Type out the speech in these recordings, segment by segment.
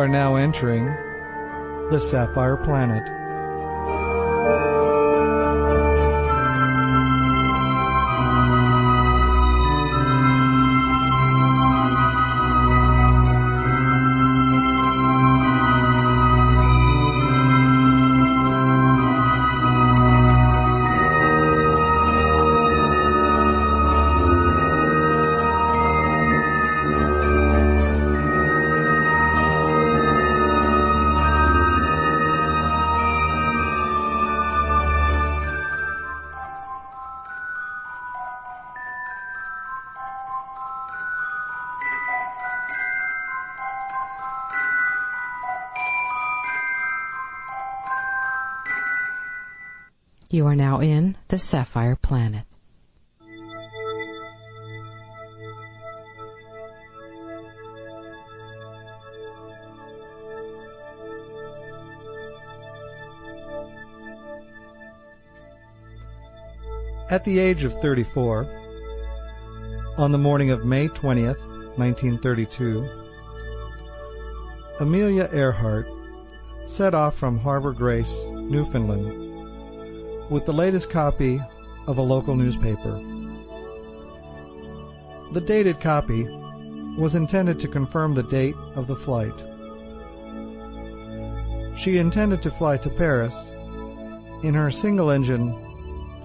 Are now entering the Sapphire Planet. You are now in the Sapphire Planet. At the age of 34, on the morning of May 20th, 1932, Amelia Earhart set off from Harbor Grace, Newfoundland, with the latest copy of a local newspaper. The dated copy was intended to confirm the date of the flight. She intended to fly to Paris in her single engine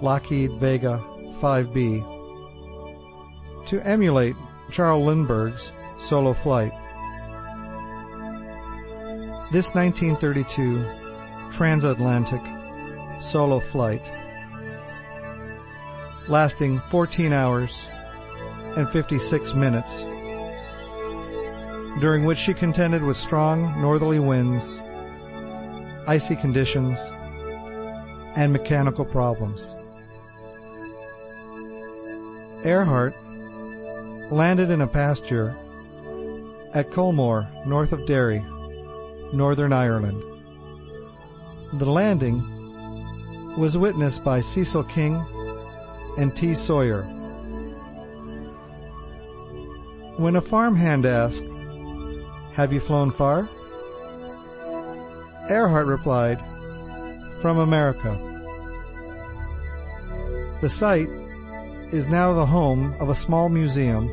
Lockheed Vega 5B to emulate Charles Lindbergh's solo flight. This 1932 transatlantic solo flight lasting 14 hours and 56 minutes, during which she contended with strong northerly winds, icy conditions, and mechanical problems. Earhart landed in a pasture at Culmore, north of Derry, Northern Ireland. The landing was witnessed by Cecil King and T. Sawyer. When a farmhand asked, Have you flown far? Earhart replied, From America. The site is now the home of a small museum,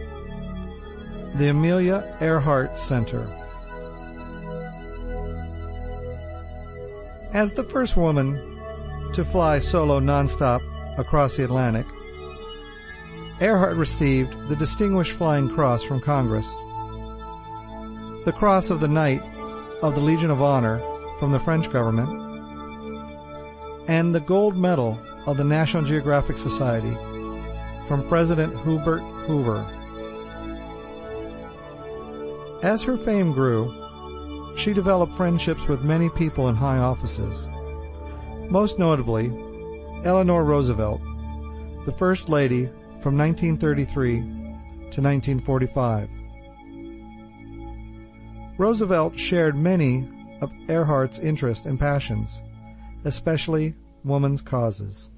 the Amelia Earhart Center. As the first woman to fly solo nonstop across the Atlantic, Earhart received the Distinguished Flying Cross from Congress, the Cross of the Knight of the Legion of Honor from the French government, and the Gold Medal of the National Geographic Society from President Herbert Hoover. As her fame grew, she developed friendships with many people in high offices most notably Eleanor Roosevelt, the First Lady from 1933 to 1945. Roosevelt shared many of Earhart's interests and passions, especially women's causes.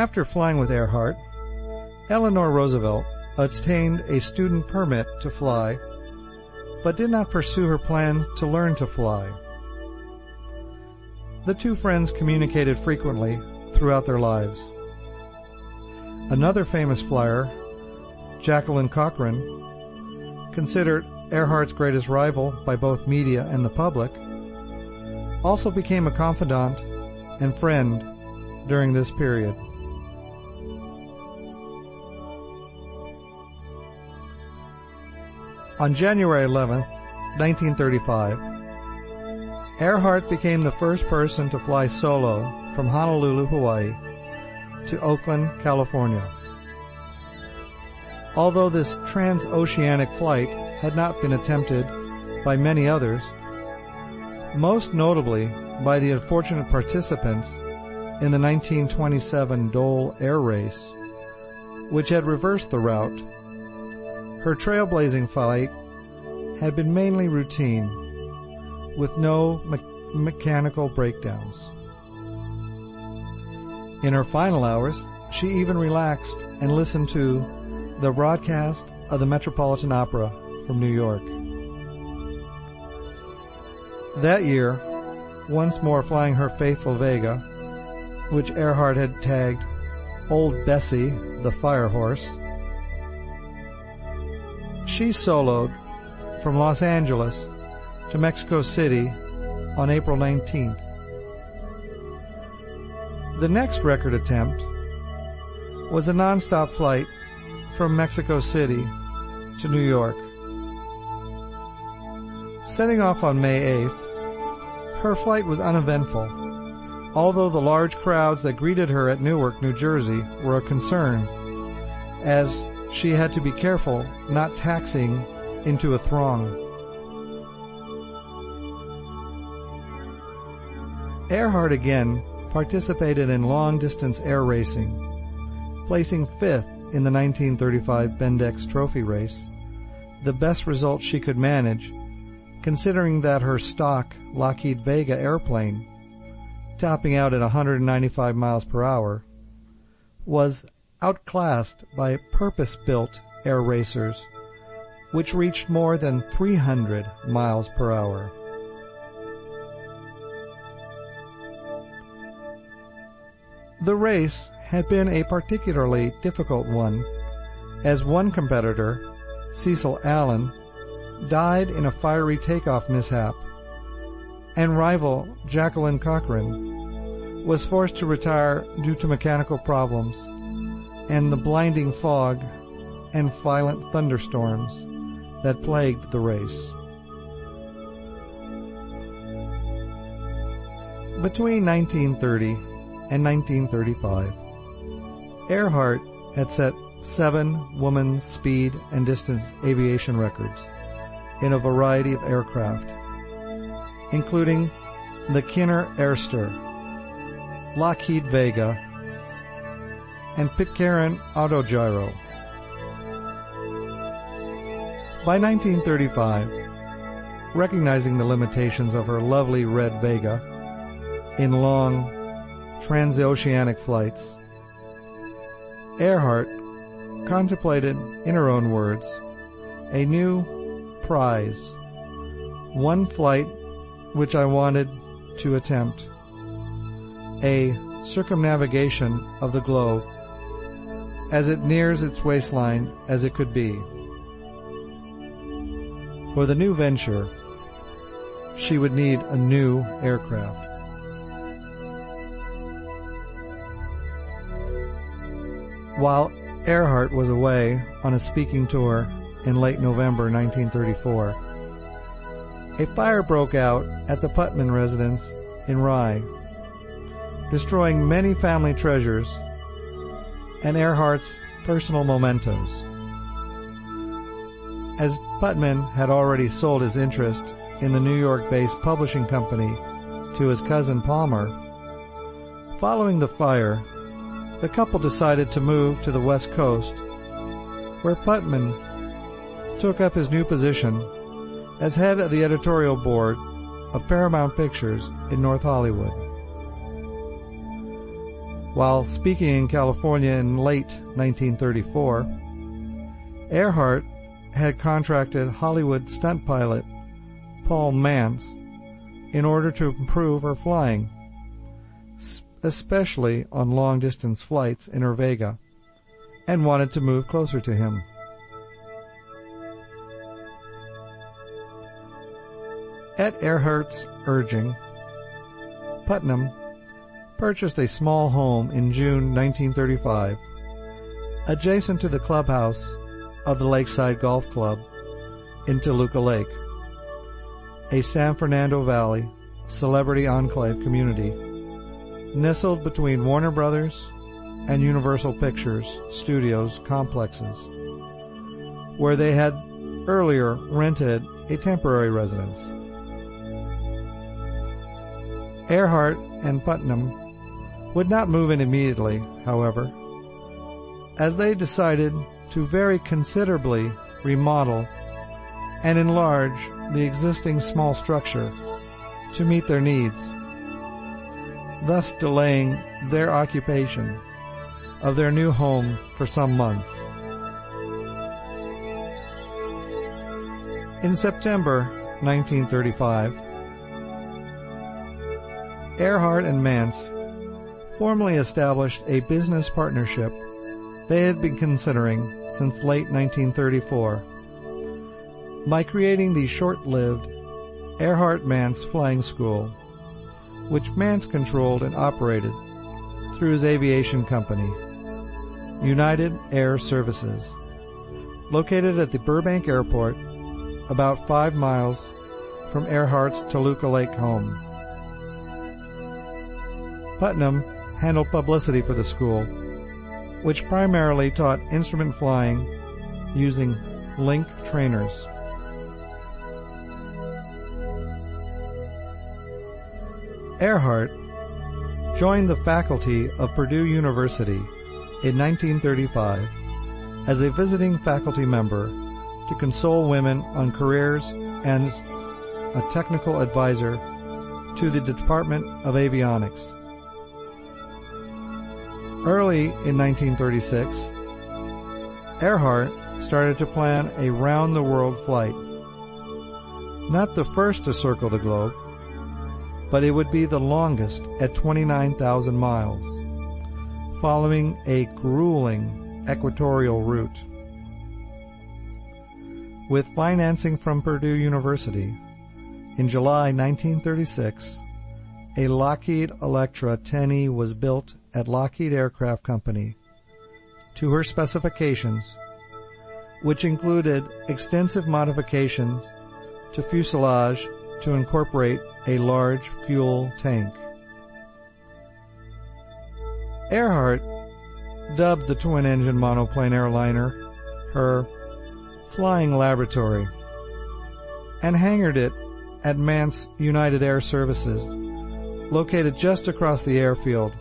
After flying with Earhart, Eleanor Roosevelt obtained a student permit to fly, but did not pursue her plans to learn to fly. The two friends communicated frequently throughout their lives. Another famous flyer, Jacqueline Cochran, considered Earhart's greatest rival by both media and the public, also became a confidant and friend during this period. On January 11, 1935, Earhart became the first person to fly solo from Honolulu, Hawaii to Oakland, California. Although this transoceanic flight had not been attempted by many others, most notably by the unfortunate participants in the 1927 Dole Air Race, which had reversed the route. Her trailblazing flight had been mainly routine, with no me- mechanical breakdowns. In her final hours, she even relaxed and listened to the broadcast of the Metropolitan Opera from New York. That year, once more flying her faithful Vega, which Earhart had tagged Old Bessie, the Fire Horse, she soloed from Los Angeles to Mexico City on April 19th. The next record attempt was a nonstop flight from Mexico City to New York. Setting off on May 8th, her flight was uneventful, although the large crowds that greeted her at Newark, New Jersey were a concern, as she had to be careful not taxing into a throng. Earhart again participated in long distance air racing, placing fifth in the 1935 Bendix Trophy race, the best result she could manage, considering that her stock Lockheed Vega airplane, topping out at 195 miles per hour, was outclassed by purpose built air racers, which reached more than 300 miles per hour. The race had been a particularly difficult one, as one competitor, Cecil Allen, died in a fiery takeoff mishap, and rival Jacqueline Cochran was forced to retire due to mechanical problems and the blinding fog and violent thunderstorms that plagued the race. Between 1930 and 1935, Earhart had set seven woman speed and distance aviation records in a variety of aircraft, including the Kinner Airster, Lockheed Vega, and Pitcairn Autogyro. By 1935, recognizing the limitations of her lovely red Vega in long transoceanic flights, Earhart contemplated, in her own words, a new prize, one flight which I wanted to attempt, a circumnavigation of the globe as it nears its waistline as it could be. For the new venture, she would need a new aircraft. While Earhart was away on a speaking tour in late November 1934, a fire broke out at the Putnam residence in Rye, destroying many family treasures and Earhart's personal mementos. As Putnam had already sold his interest in the New York-based publishing company to his cousin Palmer, following the fire, the couple decided to move to the West Coast, where Putnam took up his new position as head of the editorial board of Paramount Pictures in North Hollywood. While speaking in California in late 1934, Earhart had contracted Hollywood stunt pilot Paul Mantz in order to improve her flying, especially on long distance flights in her Vega, and wanted to move closer to him. At Earhart's urging, Putnam purchased a small home in June 1935 adjacent to the clubhouse of the Lakeside Golf Club in Toluca Lake, a San Fernando Valley celebrity enclave community nestled between Warner Brothers and Universal Pictures Studios complexes, where they had earlier rented a temporary residence. Earhart and Putnam would not move in immediately, however, as they decided to very considerably remodel and enlarge the existing small structure to meet their needs, thus delaying their occupation of their new home for some months. In September 1935, Earhart and Mantz formally established a business partnership they had been considering since late 1934 by creating the short-lived Earhart Mantz Flying School, which Mantz controlled and operated through his aviation company, United Air Services, located at the Burbank Airport, about five miles from Earhart's Toluca Lake home. Putnam handled publicity for the school, which primarily taught instrument flying using link trainers. Earhart joined the faculty of Purdue University in 1935 as a visiting faculty member to console women on careers and a technical advisor to the Department of Avionics. Early in 1936, Earhart started to plan a round the world flight. Not the first to circle the globe, but it would be the longest at 29,000 miles, following a grueling equatorial route. With financing from Purdue University, in July 1936, a Lockheed Electra 10E was built at Lockheed Aircraft Company to her specifications, which included extensive modifications to fuselage to incorporate a large fuel tank. Earhart dubbed the twin-engine monoplane airliner her Flying Laboratory and hangared it at Mantz United Air Services, located just across the airfield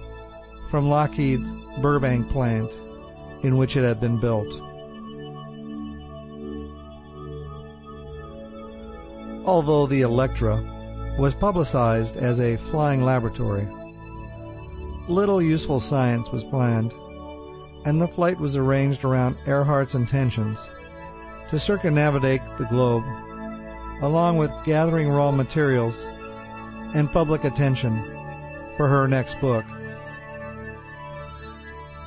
from Lockheed's Burbank plant in which it had been built. Although the Electra was publicized as a flying laboratory, little useful science was planned, and the flight was arranged around Earhart's intentions to circumnavigate the globe, along with gathering raw materials and public attention for her next book.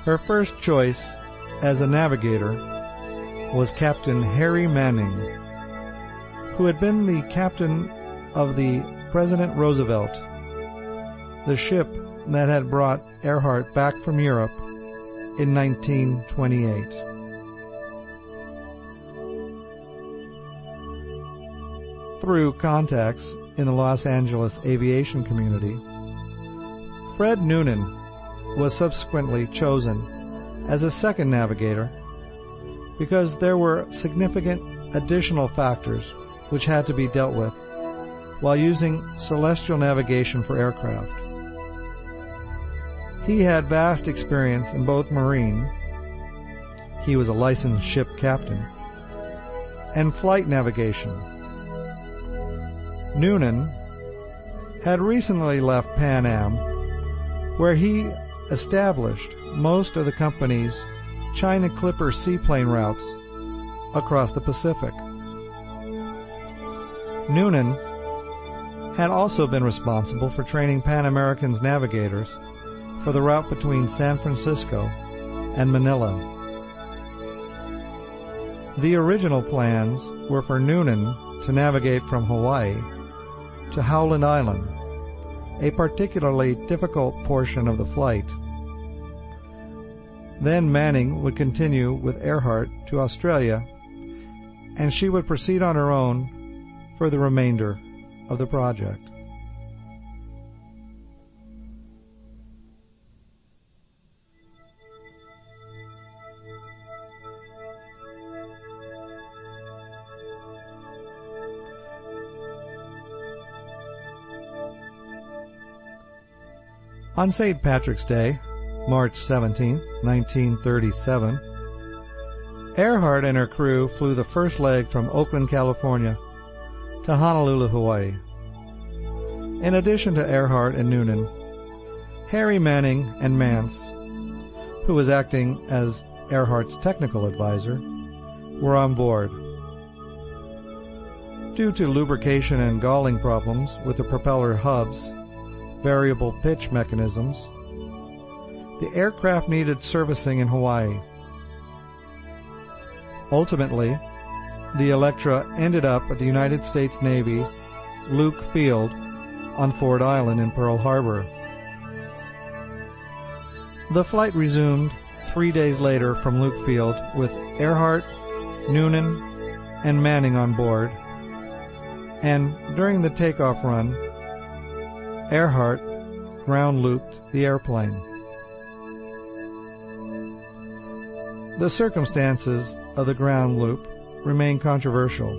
Her first choice as a navigator was Captain Harry Manning, who had been the captain of the President Roosevelt, the ship that had brought Earhart back from Europe in 1928. Through contacts in the Los Angeles aviation community, Fred Noonan was subsequently chosen as a second navigator because there were significant additional factors which had to be dealt with while using celestial navigation for aircraft. He had vast experience in both marine, he was a licensed ship captain, and flight navigation. Noonan had recently left Pan Am, where he established most of the company's China Clipper seaplane routes across the Pacific. Noonan had also been responsible for training Pan American's navigators for the route between San Francisco and Manila. The original plans were for Noonan to navigate from Hawaii to Howland Island, a particularly difficult portion of the flight. Then Manning would continue with Earhart to Australia, and she would proceed on her own for the remainder of the project. On St. Patrick's Day, March 17, 1937, Earhart and her crew flew the first leg from Oakland, California to Honolulu, Hawaii. In addition to Earhart and Noonan, Harry Manning and Mantz, who was acting as Earhart's technical advisor, were on board. Due to lubrication and galling problems with the propeller hubs, variable pitch mechanisms, the aircraft needed servicing in Hawaii. Ultimately, the Electra ended up at the United States Navy Luke Field on Ford Island in Pearl Harbor. The flight resumed three days later from Luke Field with Earhart, Noonan, and Manning on board. And during the takeoff run, Earhart ground looped the airplane. The circumstances of the ground loop remain controversial.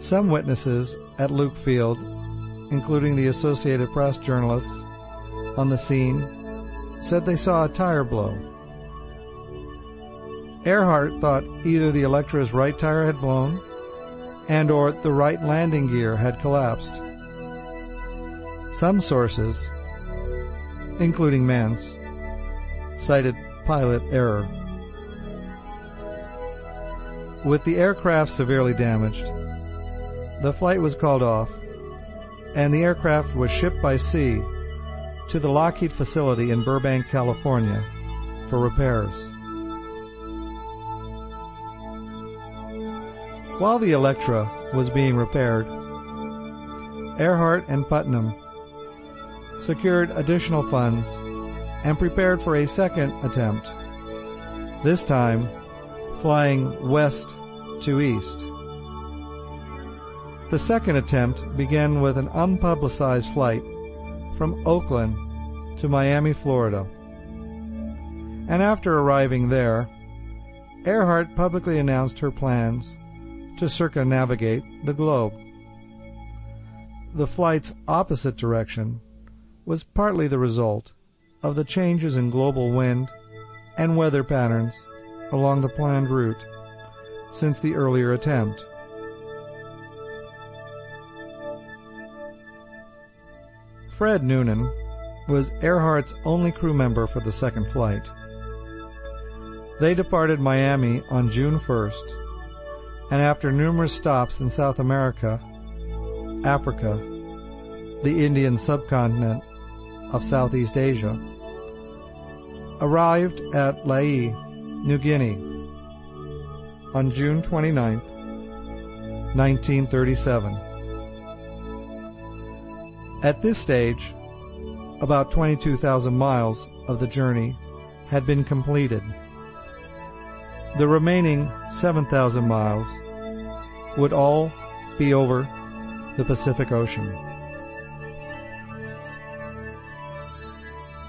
Some witnesses at Luke Field, including the Associated Press journalists on the scene, said they saw a tire blow. Earhart thought either the Electra's right tire had blown and or the right landing gear had collapsed. Some sources, including Mantz, cited pilot error. With the aircraft severely damaged, the flight was called off, and the aircraft was shipped by sea to the Lockheed facility in Burbank, California, for repairs. While the Electra was being repaired, Earhart and Putnam secured additional funds and prepared for a second attempt, this time flying west to east. The second attempt began with an unpublicized flight from Oakland to Miami, Florida. And after arriving there, Earhart publicly announced her plans to circumnavigate the globe. The flight's opposite direction was partly the result of the changes in global wind and weather patterns along the planned route since the earlier attempt. Fred Noonan was Earhart's only crew member for the second flight. They departed Miami on June 1st, and after numerous stops in South America, Africa, the Indian subcontinent of Southeast Asia, arrived at Lae, New Guinea on June 29, 1937. At this stage, about 22,000 miles of the journey had been completed. The remaining 7,000 miles would all be over the Pacific Ocean.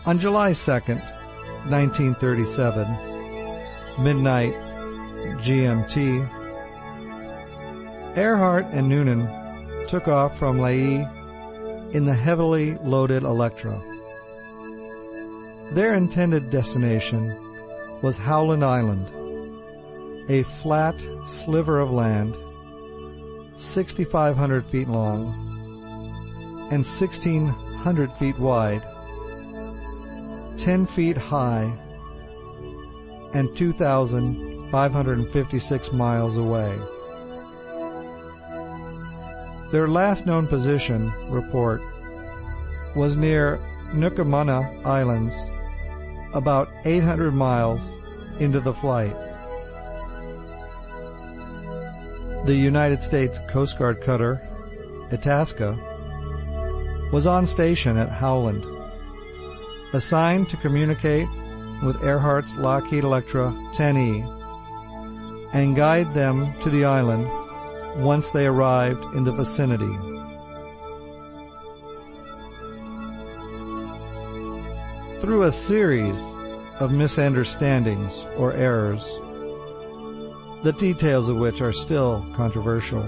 On July 2nd, 1937, midnight GMT, Earhart and Noonan took off from Lae in the heavily loaded Electra. Their intended destination was Howland Island, a flat sliver of land 6,500 feet long and 1,600 feet wide 10 feet high and 2,556 miles away. Their last known position report was near Nukumanu Islands, about 800 miles into the flight. The United States Coast Guard cutter Itasca was on station at Howland, assigned to communicate with Earhart's Lockheed Electra 10E and guide them to the island once they arrived in the vicinity. Through a series of misunderstandings or errors, the details of which are still controversial,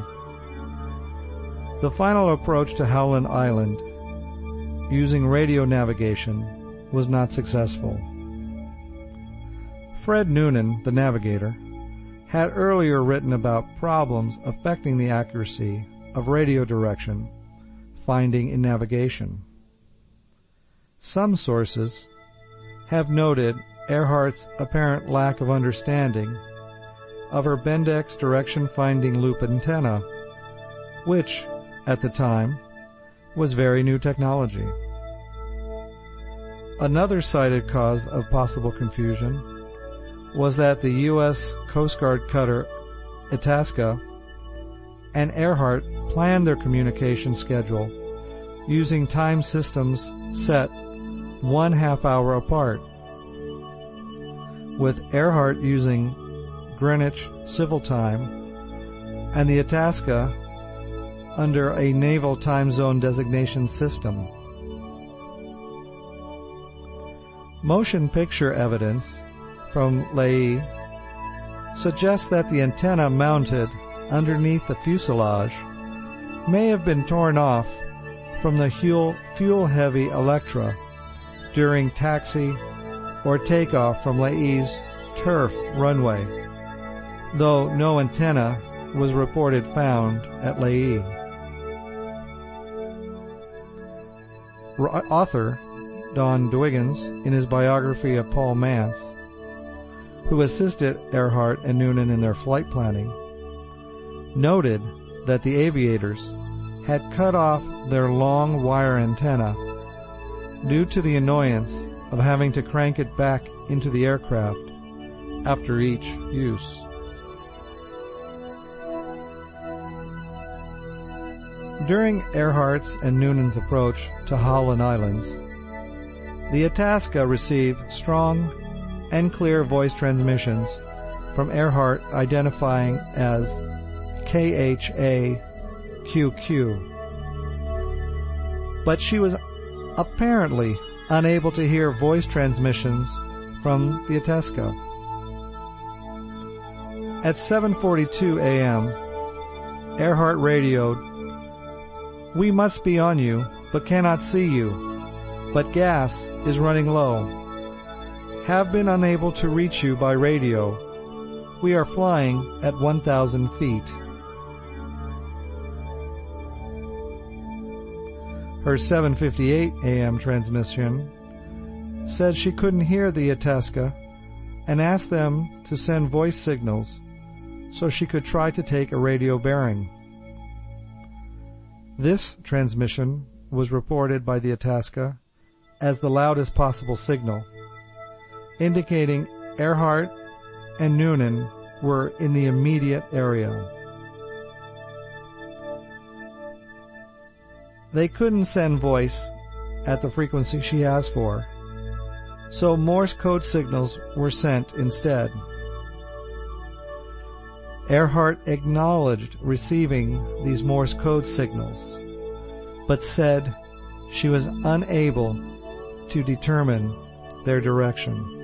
the final approach to Howland Island using radio navigation was not successful. Fred Noonan, the navigator, had earlier written about problems affecting the accuracy of radio direction finding in navigation. Some sources have noted Earhart's apparent lack of understanding of her Bendix direction finding loop antenna, which, at the time, was very new technology. Another cited cause of possible confusion was that the U.S. Coast Guard cutter Itasca and Earhart planned their communication schedule using time systems set one half hour apart, with Earhart using Greenwich Civil Time and the Itasca under a naval time zone designation system. Motion picture evidence from Lae suggests that the antenna mounted underneath the fuselage may have been torn off from the fuel-heavy Electra during taxi or takeoff from Lae's turf runway, though no antenna was reported found at Lae. Author Don Dwiggins, in his biography of Paul Mantz, who assisted Earhart and Noonan in their flight planning, noted that the aviators had cut off their long wire antenna due to the annoyance of having to crank it back into the aircraft after each use. During Earhart's and Noonan's approach to Howland Islands, the Itasca received strong and clear voice transmissions from Earhart identifying as KHAQQ. But she was apparently unable to hear voice transmissions from the Itasca. At 7:42 a.m., Earhart radioed, "We must be on you, but cannot see you. But gas is running low have been unable to reach you by radio. We are flying at 1,000 feet. Her 7:58 a.m. transmission said she couldn't hear the Itasca and asked them to send voice signals so she could try to take a radio bearing. This transmission was reported by the Itasca as the loudest possible signal indicating Earhart and Noonan were in the immediate area. They couldn't send voice at the frequency she asked for, so Morse code signals were sent instead. Earhart acknowledged receiving these Morse code signals, but said she was unable to determine their direction.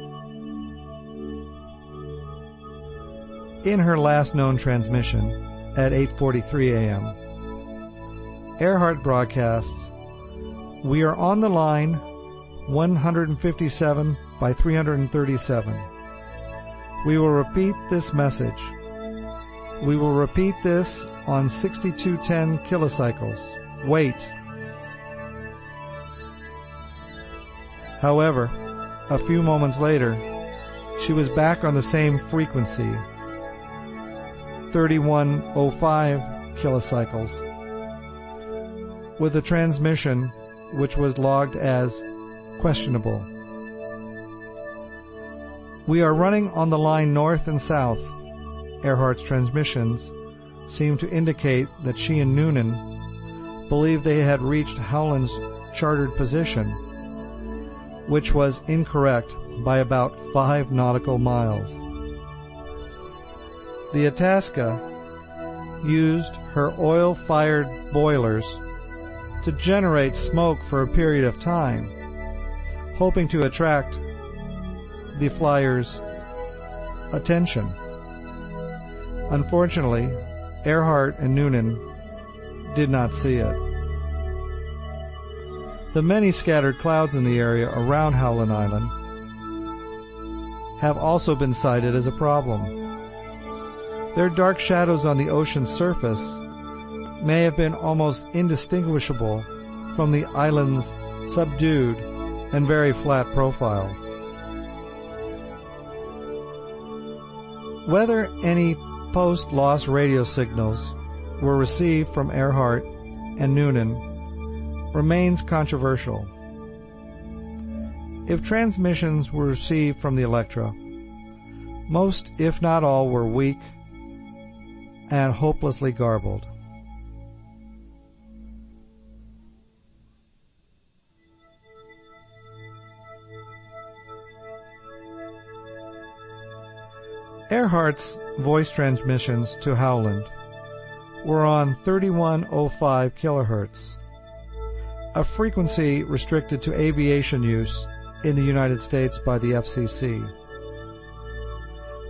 in her last known transmission at 8:43 a.m. Earhart broadcasts, "We are on the line 157 by 337. We will repeat this message. We will repeat this on 6210 kilocycles. Wait." However, a few moments later, she was back on the same frequency 3105 kilocycles with a transmission which was logged as questionable. We are running on the line north and south. Earhart's transmissions seem to indicate that she and Noonan believed they had reached Howland's chartered position, which was incorrect by about five nautical miles. The Itasca used her oil-fired boilers to generate smoke for a period of time, hoping to attract the flyers' attention. Unfortunately, Earhart and Noonan did not see it. The many scattered clouds in the area around Howland Island have also been cited as a problem. Their dark shadows on the ocean's surface may have been almost indistinguishable from the island's subdued and very flat profile. Whether any post-loss radio signals were received from Earhart and Noonan remains controversial. If transmissions were received from the Electra, most, if not all, were weak and hopelessly garbled. Earhart's voice transmissions to Howland were on 3105 kilohertz, a frequency restricted to aviation use in the United States by the FCC.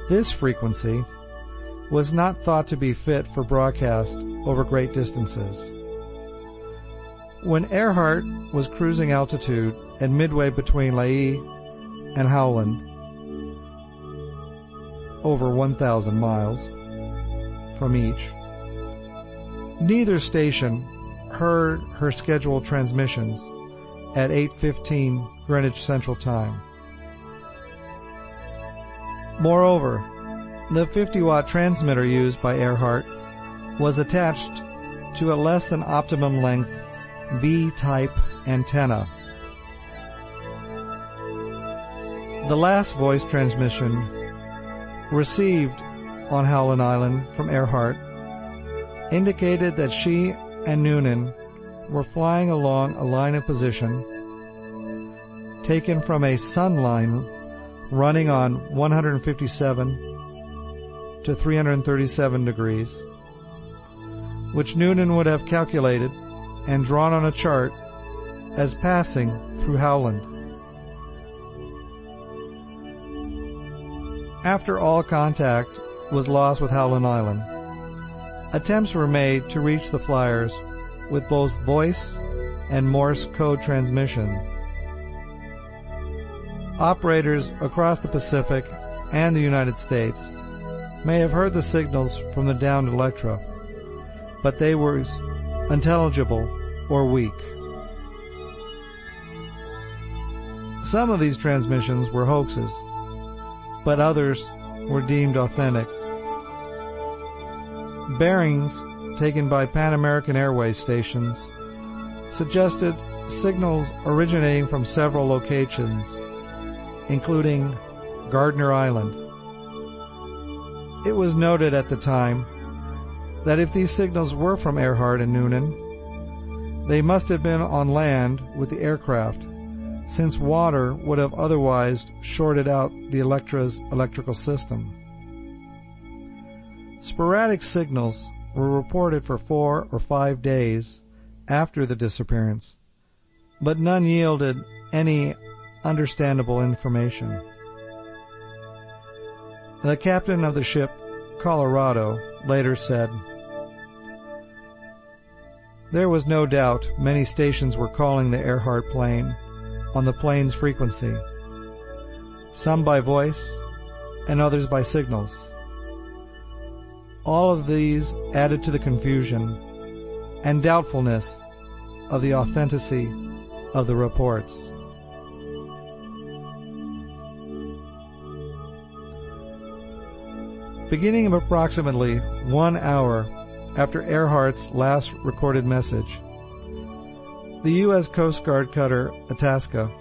This frequency was not thought to be fit for broadcast over great distances. When Earhart was cruising altitude and midway between Lae and Howland, over 1,000 miles from each, neither station her scheduled transmissions at 8:15 Greenwich Central Time. Moreover, the 50 watt transmitter used by Earhart was attached to a less than optimum length B type antenna. The last voice transmission received on Howland Island from Earhart indicated that she and Noonan were flying along a line of position taken from a sun line running on 157 to 337 degrees, which Noonan would have calculated and drawn on a chart as passing through Howland. After all contact was lost with Howland Island, attempts were made to reach the flyers with both voice and Morse code transmission. Operators across the Pacific and the United States may have heard the signals from the downed Electra, but they were unintelligible or weak. Some of these transmissions were hoaxes, but others were deemed authentic. Bearings taken by Pan American Airways stations suggested signals originating from several locations, including Gardner Island, it was noted at the time that if these signals were from Earhart and Noonan, they must have been on land with the aircraft, since water would have otherwise shorted out the Electra's electrical system. Sporadic signals were reported for four or five days after the disappearance, but none yielded any understandable information. The captain of the ship Colorado later said, There was no doubt many stations were calling the Earhart plane on the plane's frequency, some by voice and others by signals. All of these added to the confusion and doubtfulness of the authenticity of the reports. Beginning approximately one hour after Earhart's last recorded message, the U.S. Coast Guard cutter Itasca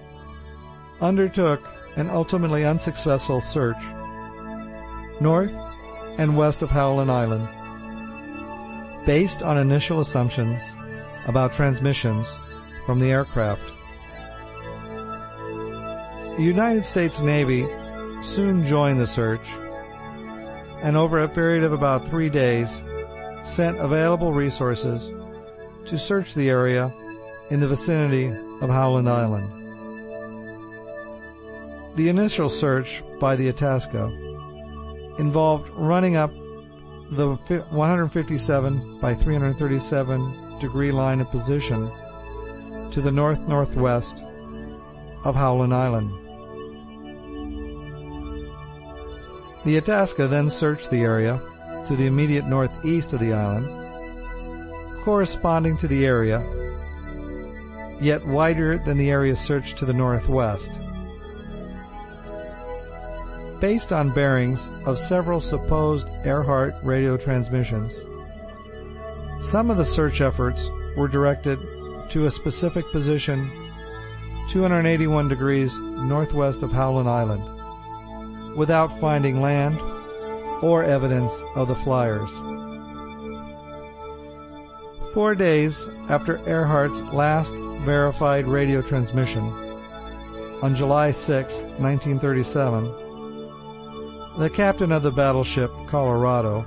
undertook an ultimately unsuccessful search north and west of Howland Island. Based on initial assumptions about transmissions from the aircraft. The United States Navy soon joined the search and over a period of about three days sent available resources to search the area in the vicinity of Howland Island. The initial search by the Itasca involved running up the 157 by 337 degree line of position to the north northwest of Howland Island. The Itasca then searched the area to the immediate northeast of the island, corresponding to the area, yet wider than the area searched to the northwest. Based on bearings of several supposed Earhart radio transmissions, some of the search efforts were directed to a specific position 281 degrees northwest of Howland Island without finding land or evidence of the flyers. Four days after Earhart's last verified radio transmission, on July 6, 1937, the captain of the battleship Colorado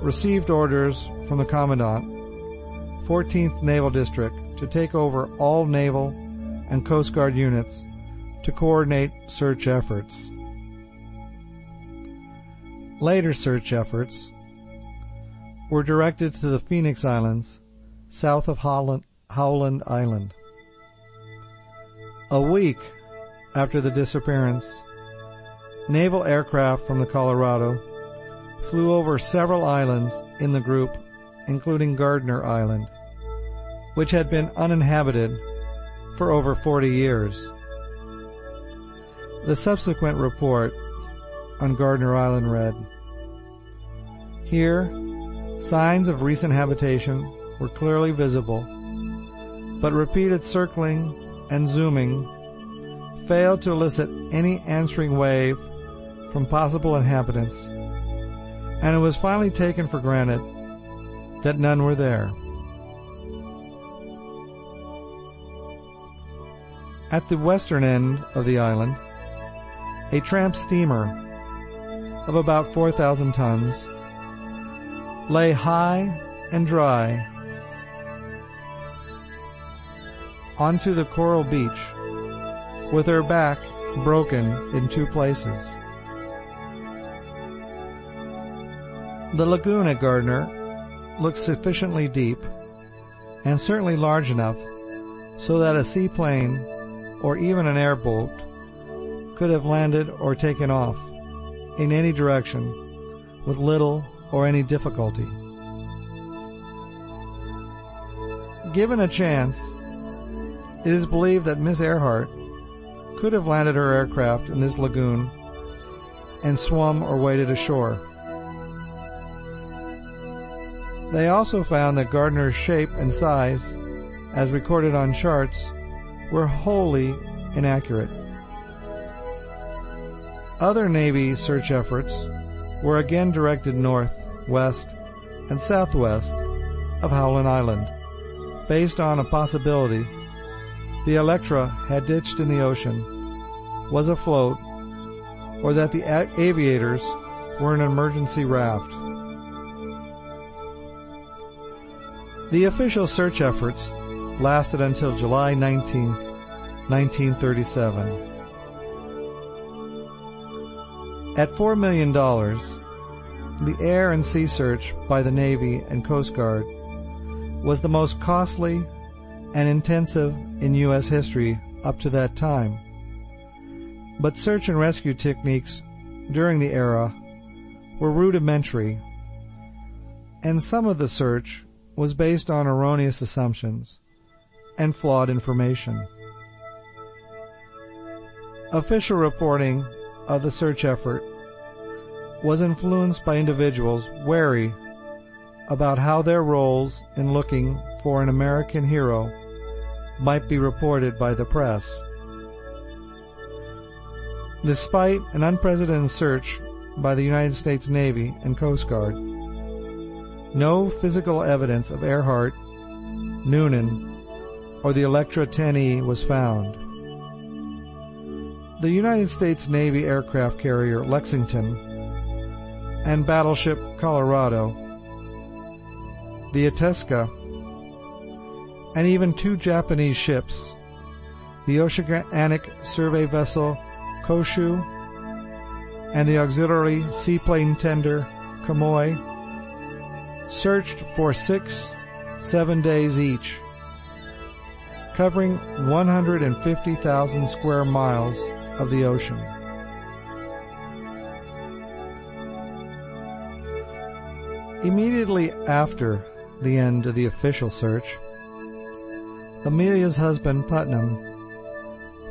received orders from the commandant, 14th Naval District, to take over all naval and Coast Guard units to coordinate search efforts. Later search efforts were directed to the Phoenix Islands south of Holland, Howland Island. A week after the disappearance, naval aircraft from the Colorado flew over several islands in the group, including Gardner Island, which had been uninhabited for over 40 years. The subsequent report on Gardner Island read, Here, signs of recent habitation were clearly visible, but repeated circling and zooming failed to elicit any answering wave from possible inhabitants, and it was finally taken for granted that none were there. At the western end of the island, a tramp steamer of about 4,000 tons lay high and dry onto the coral beach with her back broken in two places. The Laguna at Gardner looked sufficiently deep and certainly large enough so that a seaplane or even an airboat could have landed or taken off in any direction with little or any difficulty. Given a chance, it is believed that Miss Earhart could have landed her aircraft in this lagoon and swum or waded ashore. They also found that Gardner's shape and size, as recorded on charts, were wholly inaccurate. Other Navy search efforts were again directed north, west, and southwest of Howland Island, based on a possibility the Electra had ditched in the ocean, was afloat, or that the aviators were an emergency raft. The official search efforts lasted until July 19, 1937. At $4 million, the air and sea search by the Navy and Coast Guard was the most costly and intensive in U.S. history up to that time. But search and rescue techniques during the era were rudimentary, and some of the search was based on erroneous assumptions and flawed information. Official reporting of the search effort was influenced by individuals wary about how their roles in looking for an American hero might be reported by the press. Despite an unprecedented search by the United States Navy and Coast Guard, no physical evidence of Earhart Noonan, or the Electra 10E was found. The United States Navy aircraft carrier Lexington and battleship Colorado, the Itasca, and even two Japanese ships, the Oceanic Survey Vessel Koshu and the auxiliary seaplane tender Kamoi, searched for six, seven days each, covering 150,000 square miles of the ocean. Immediately after the end of the official search, Amelia's husband Putnam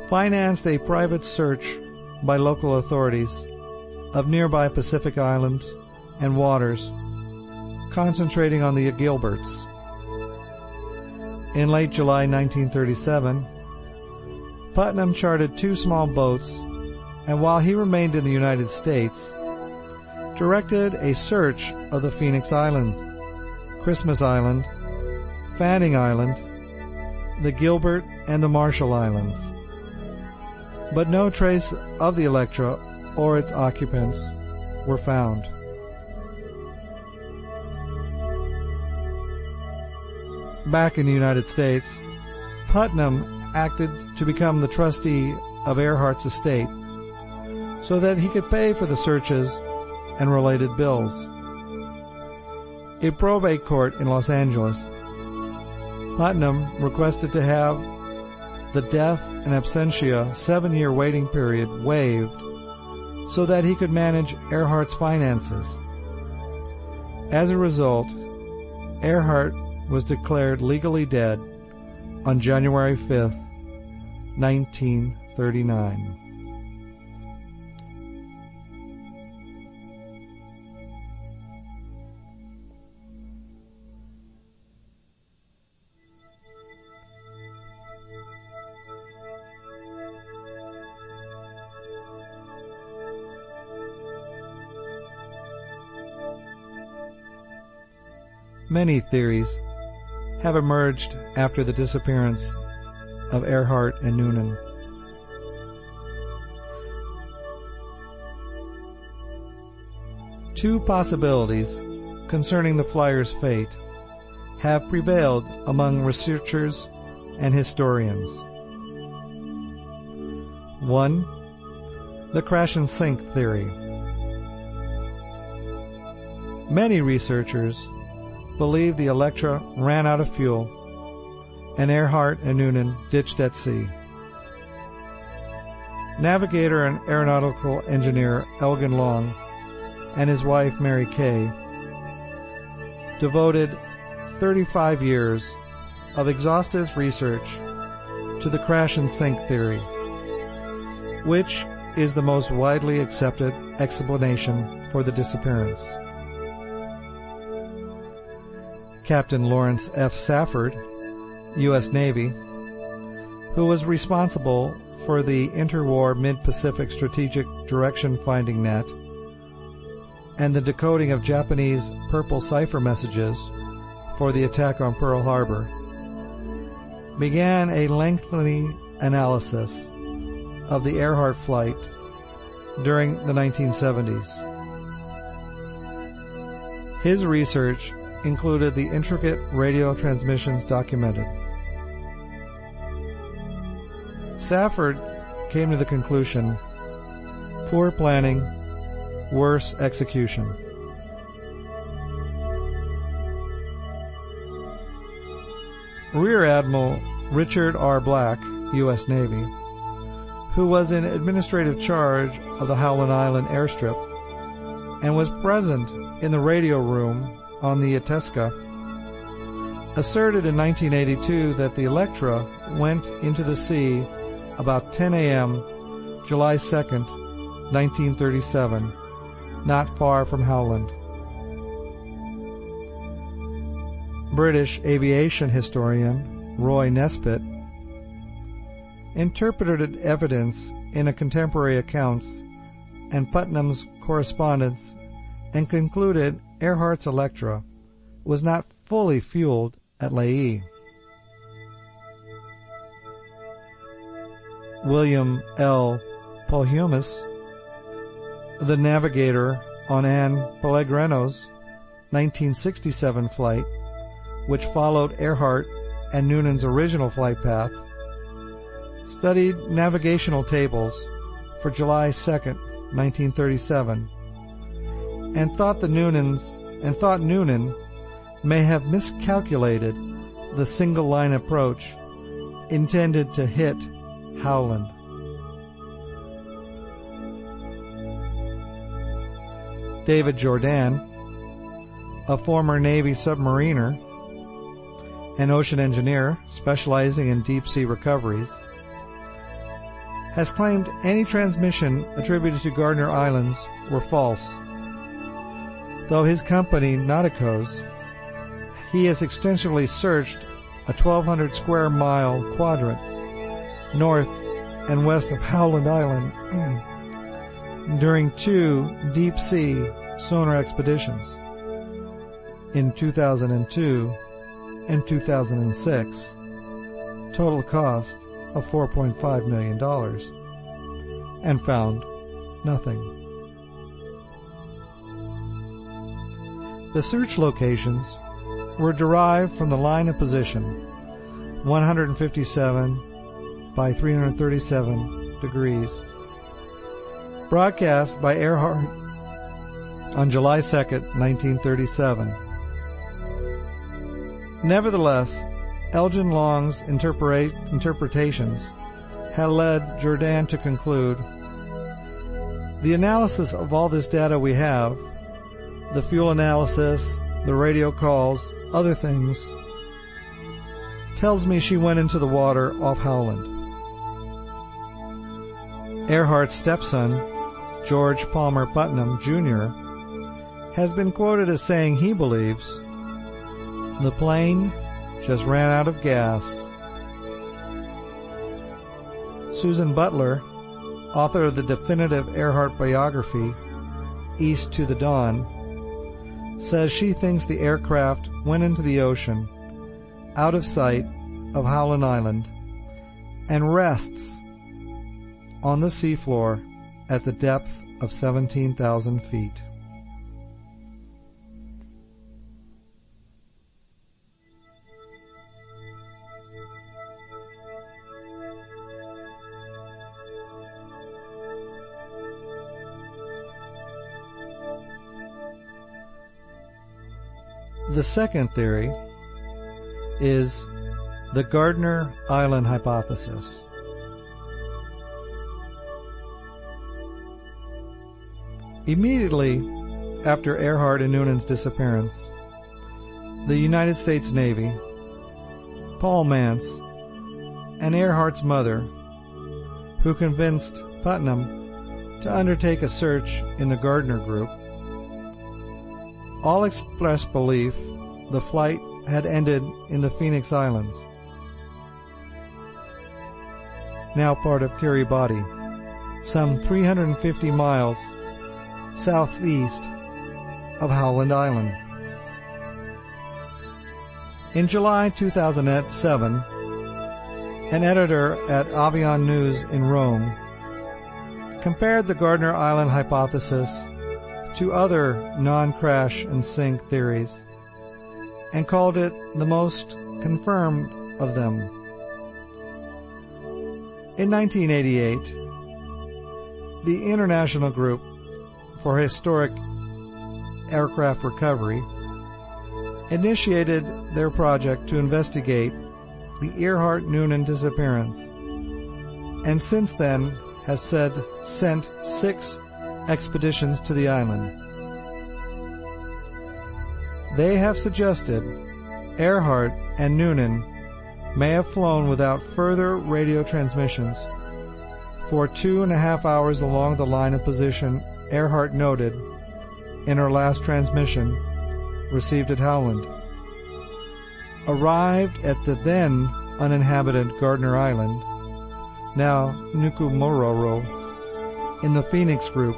financed a private search by local authorities of nearby Pacific islands and waters, concentrating on the Gilberts. In late July 1937, Putnam chartered two small boats, and while he remained in the United States, directed a search of the Phoenix Islands, Christmas Island, Fanning Island, the Gilbert, and the Marshall Islands. But no trace of the Electra or its occupants were found. Back in the United States, Putnam acted to become the trustee of Earhart's estate so that he could pay for the searches and related bills. A probate court in Los Angeles, Putnam requested to have the death and absentia seven year waiting period waived so that he could manage Earhart's finances. As a result, Earhart was declared legally dead on January 5, 1939. Many theories have emerged after the disappearance of Earhart and Noonan. Two possibilities concerning the flyer's fate have prevailed among researchers and historians. One, the crash and sink theory. Many researchers believe the Electra ran out of fuel and Earhart and Noonan ditched at sea. Navigator and aeronautical engineer Elgin Long and his wife Mary Kay devoted 35 years of exhaustive research to the crash and sink theory, which is the most widely accepted explanation for the disappearance. Captain Lawrence F. Safford, U.S. Navy, who was responsible for the interwar Mid-Pacific Strategic Direction Finding Net and the decoding of Japanese purple cipher messages for the attack on Pearl Harbor, began a lengthy analysis of the Earhart flight during the 1970s. His research included the intricate radio transmissions documented. Safford came to the conclusion poor planning, worse execution. Rear Admiral Richard R. Black, U.S. Navy, who was in administrative charge of the Howland Island airstrip and was present in the radio room on the Itasca, asserted in 1982 that the Electra went into the sea about 10 a.m. July 2, 1937, not far from Howland. British aviation historian Roy Nesbitt interpreted evidence in a contemporary accounts and Putnam's correspondence and concluded Earhart's Electra was not fully fueled at Lae. William L. Polhemus, the navigator on Ann Pellegreno's 1967 flight, which followed Earhart and Noonan's original flight path, studied navigational tables for July 2, 1937, and thought the Noonans and thought Noonan may have miscalculated the single line approach intended to hit Howland. David Jourdan, a former Navy submariner and ocean engineer specializing in deep sea recoveries, has claimed any transmission attributed to Gardner Islands were false. Though his company, Nauticos, he has extensively searched a 1,200 square mile quadrant north and west of Howland Island during two deep sea sonar expeditions in 2002 and 2006. Total cost of $4.5 million and found nothing. The search locations were derived from the line of position 157 by 337 degrees, broadcast by Earhart on July 2, 1937. Nevertheless, Elgin Long's interpretations had led Jourdan to conclude the analysis of all this data we have, the fuel analysis, the radio calls, other things, tells me she went into the water off Howland. Earhart's stepson, George Palmer Putnam, Jr., has been quoted as saying he believes the plane just ran out of gas. Susan Butler, author of the definitive Earhart biography, East to the Dawn, says she thinks the aircraft went into the ocean, out of sight of Howland Island, and rests on the seafloor at the depth of 17,000 feet. The second theory is the Gardner Island hypothesis. Immediately after Earhart and Noonan's disappearance, the United States Navy, Paul Mantz, and Earhart's mother, who convinced Putnam to undertake a search in the Gardner Group, all expressed belief the flight had ended in the Phoenix Islands, now part of Kiribati, some 350 miles southeast of Howland Island. In July 2007, an editor at Avionews in Rome compared the Gardner Island hypothesis to other non-crash and sink theories and called it the most confirmed of them. In 1988, the International Group for Historic Aircraft Recovery initiated their project to investigate the Earhart Noonan disappearance, and since then has said sent six expeditions to the island. They have suggested Earhart and Noonan may have flown without further radio transmissions for two and a half hours along the line of position Earhart noted in her last transmission received at Howland. Arrived at the then uninhabited Gardner Island, now Nikumaroro, in the Phoenix Group,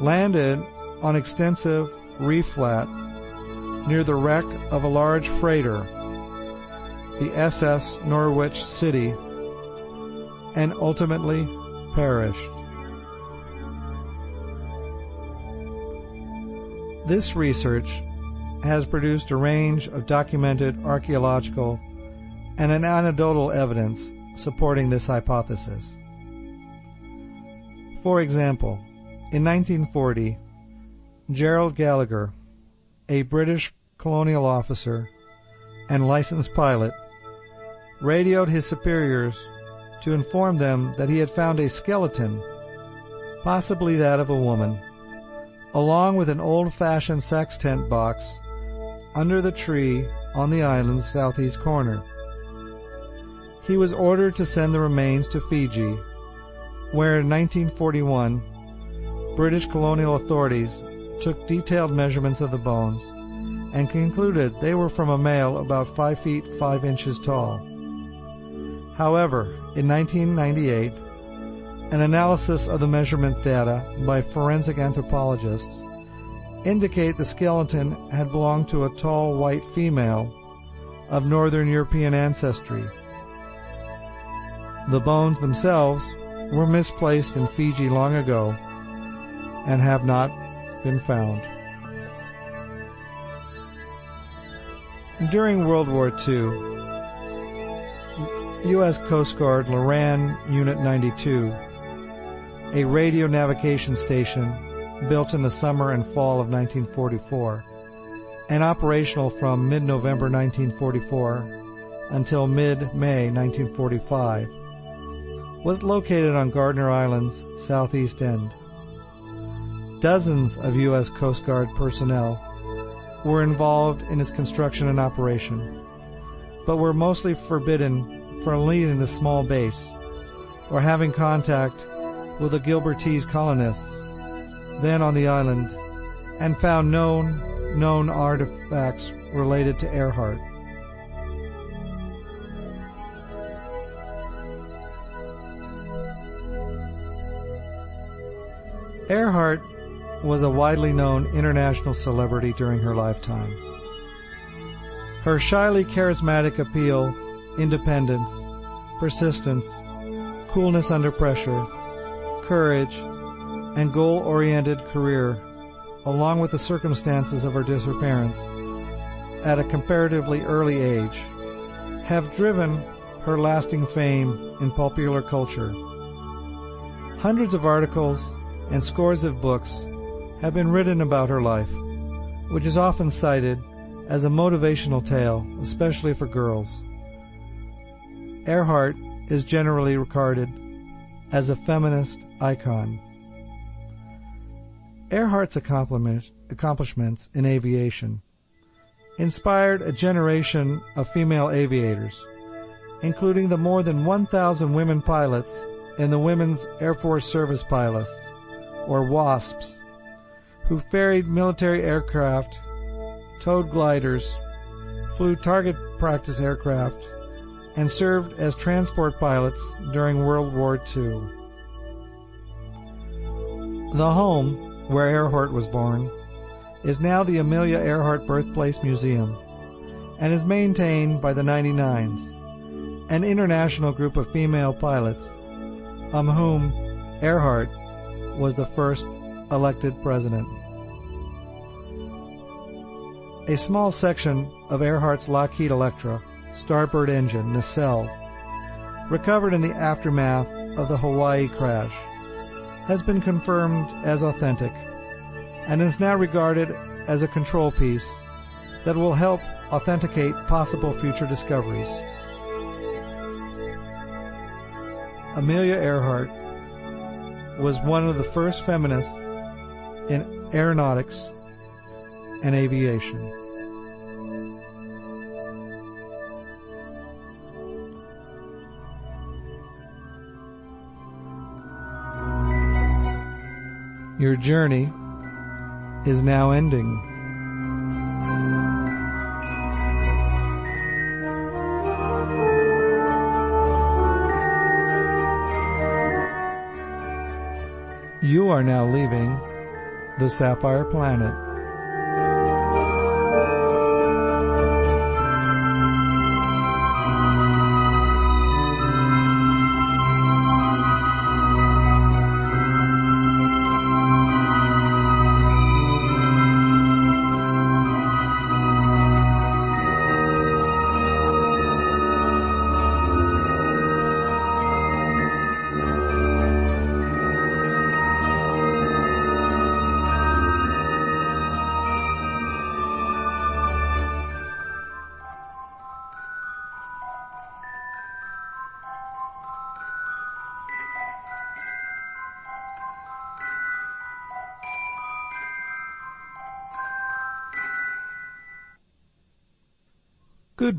landed on extensive reef flat near the wreck of a large freighter, the SS Norwich City, and ultimately perished. This research has produced a range of documented archaeological and an anecdotal evidence supporting this hypothesis. For example, in 1940, Gerald Gallagher, a British colonial officer and licensed pilot, radioed his superiors to inform them that he had found a skeleton, possibly that of a woman, along with an old-fashioned sextant box under the tree on the island's southeast corner. He was ordered to send the remains to Fiji, where in 1941 British colonial authorities took detailed measurements of the bones and concluded they were from a male about 5 feet 5 inches tall. However, in 1998, an analysis of the measurement data by forensic anthropologists indicate the skeleton had belonged to a tall white female of northern European ancestry. The bones themselves were misplaced in Fiji long ago and have not been found. During World War II, U.S. Coast Guard Loran Unit 92, a radio navigation station built in the summer and fall of 1944 and operational from mid-November 1944 until mid-May 1945, was located on Gardner Island's southeast end. Dozens of U.S. Coast Guard personnel were involved in its construction and operation, but were mostly forbidden from leaving the small base or having contact with the Gilbertese colonists then on the island and found known known artifacts related to Earhart. Earhart was a widely known international celebrity during her lifetime. Her shyly charismatic appeal, independence, persistence, coolness under pressure, courage, and goal-oriented career, along with the circumstances of her disappearance at a comparatively early age, have driven her lasting fame in popular culture. Hundreds of articles and scores of books have been written about her life, which is often cited as a motivational tale, especially for girls. Earhart is generally regarded as a feminist icon. Earhart's accomplishments in aviation inspired a generation of female aviators, including the more than 1,000 women pilots in the Women's Air Force Service Pilots, or WASPs, who ferried military aircraft, towed gliders, flew target practice aircraft, and served as transport pilots during World War II. The home where Earhart was born, is now the Amelia Earhart Birthplace Museum and is maintained by the 99s, an international group of female pilots, of whom Earhart was the first elected president. A small section of Earhart's Lockheed Electra starboard engine nacelle, recovered in the aftermath of the Hawaii crash, has been confirmed as authentic and is now regarded as a control piece that will help authenticate possible future discoveries. Amelia Earhart was one of the first feminists in aeronautics and aviation. Your journey is now ending. You are now leaving the Sapphire Planet.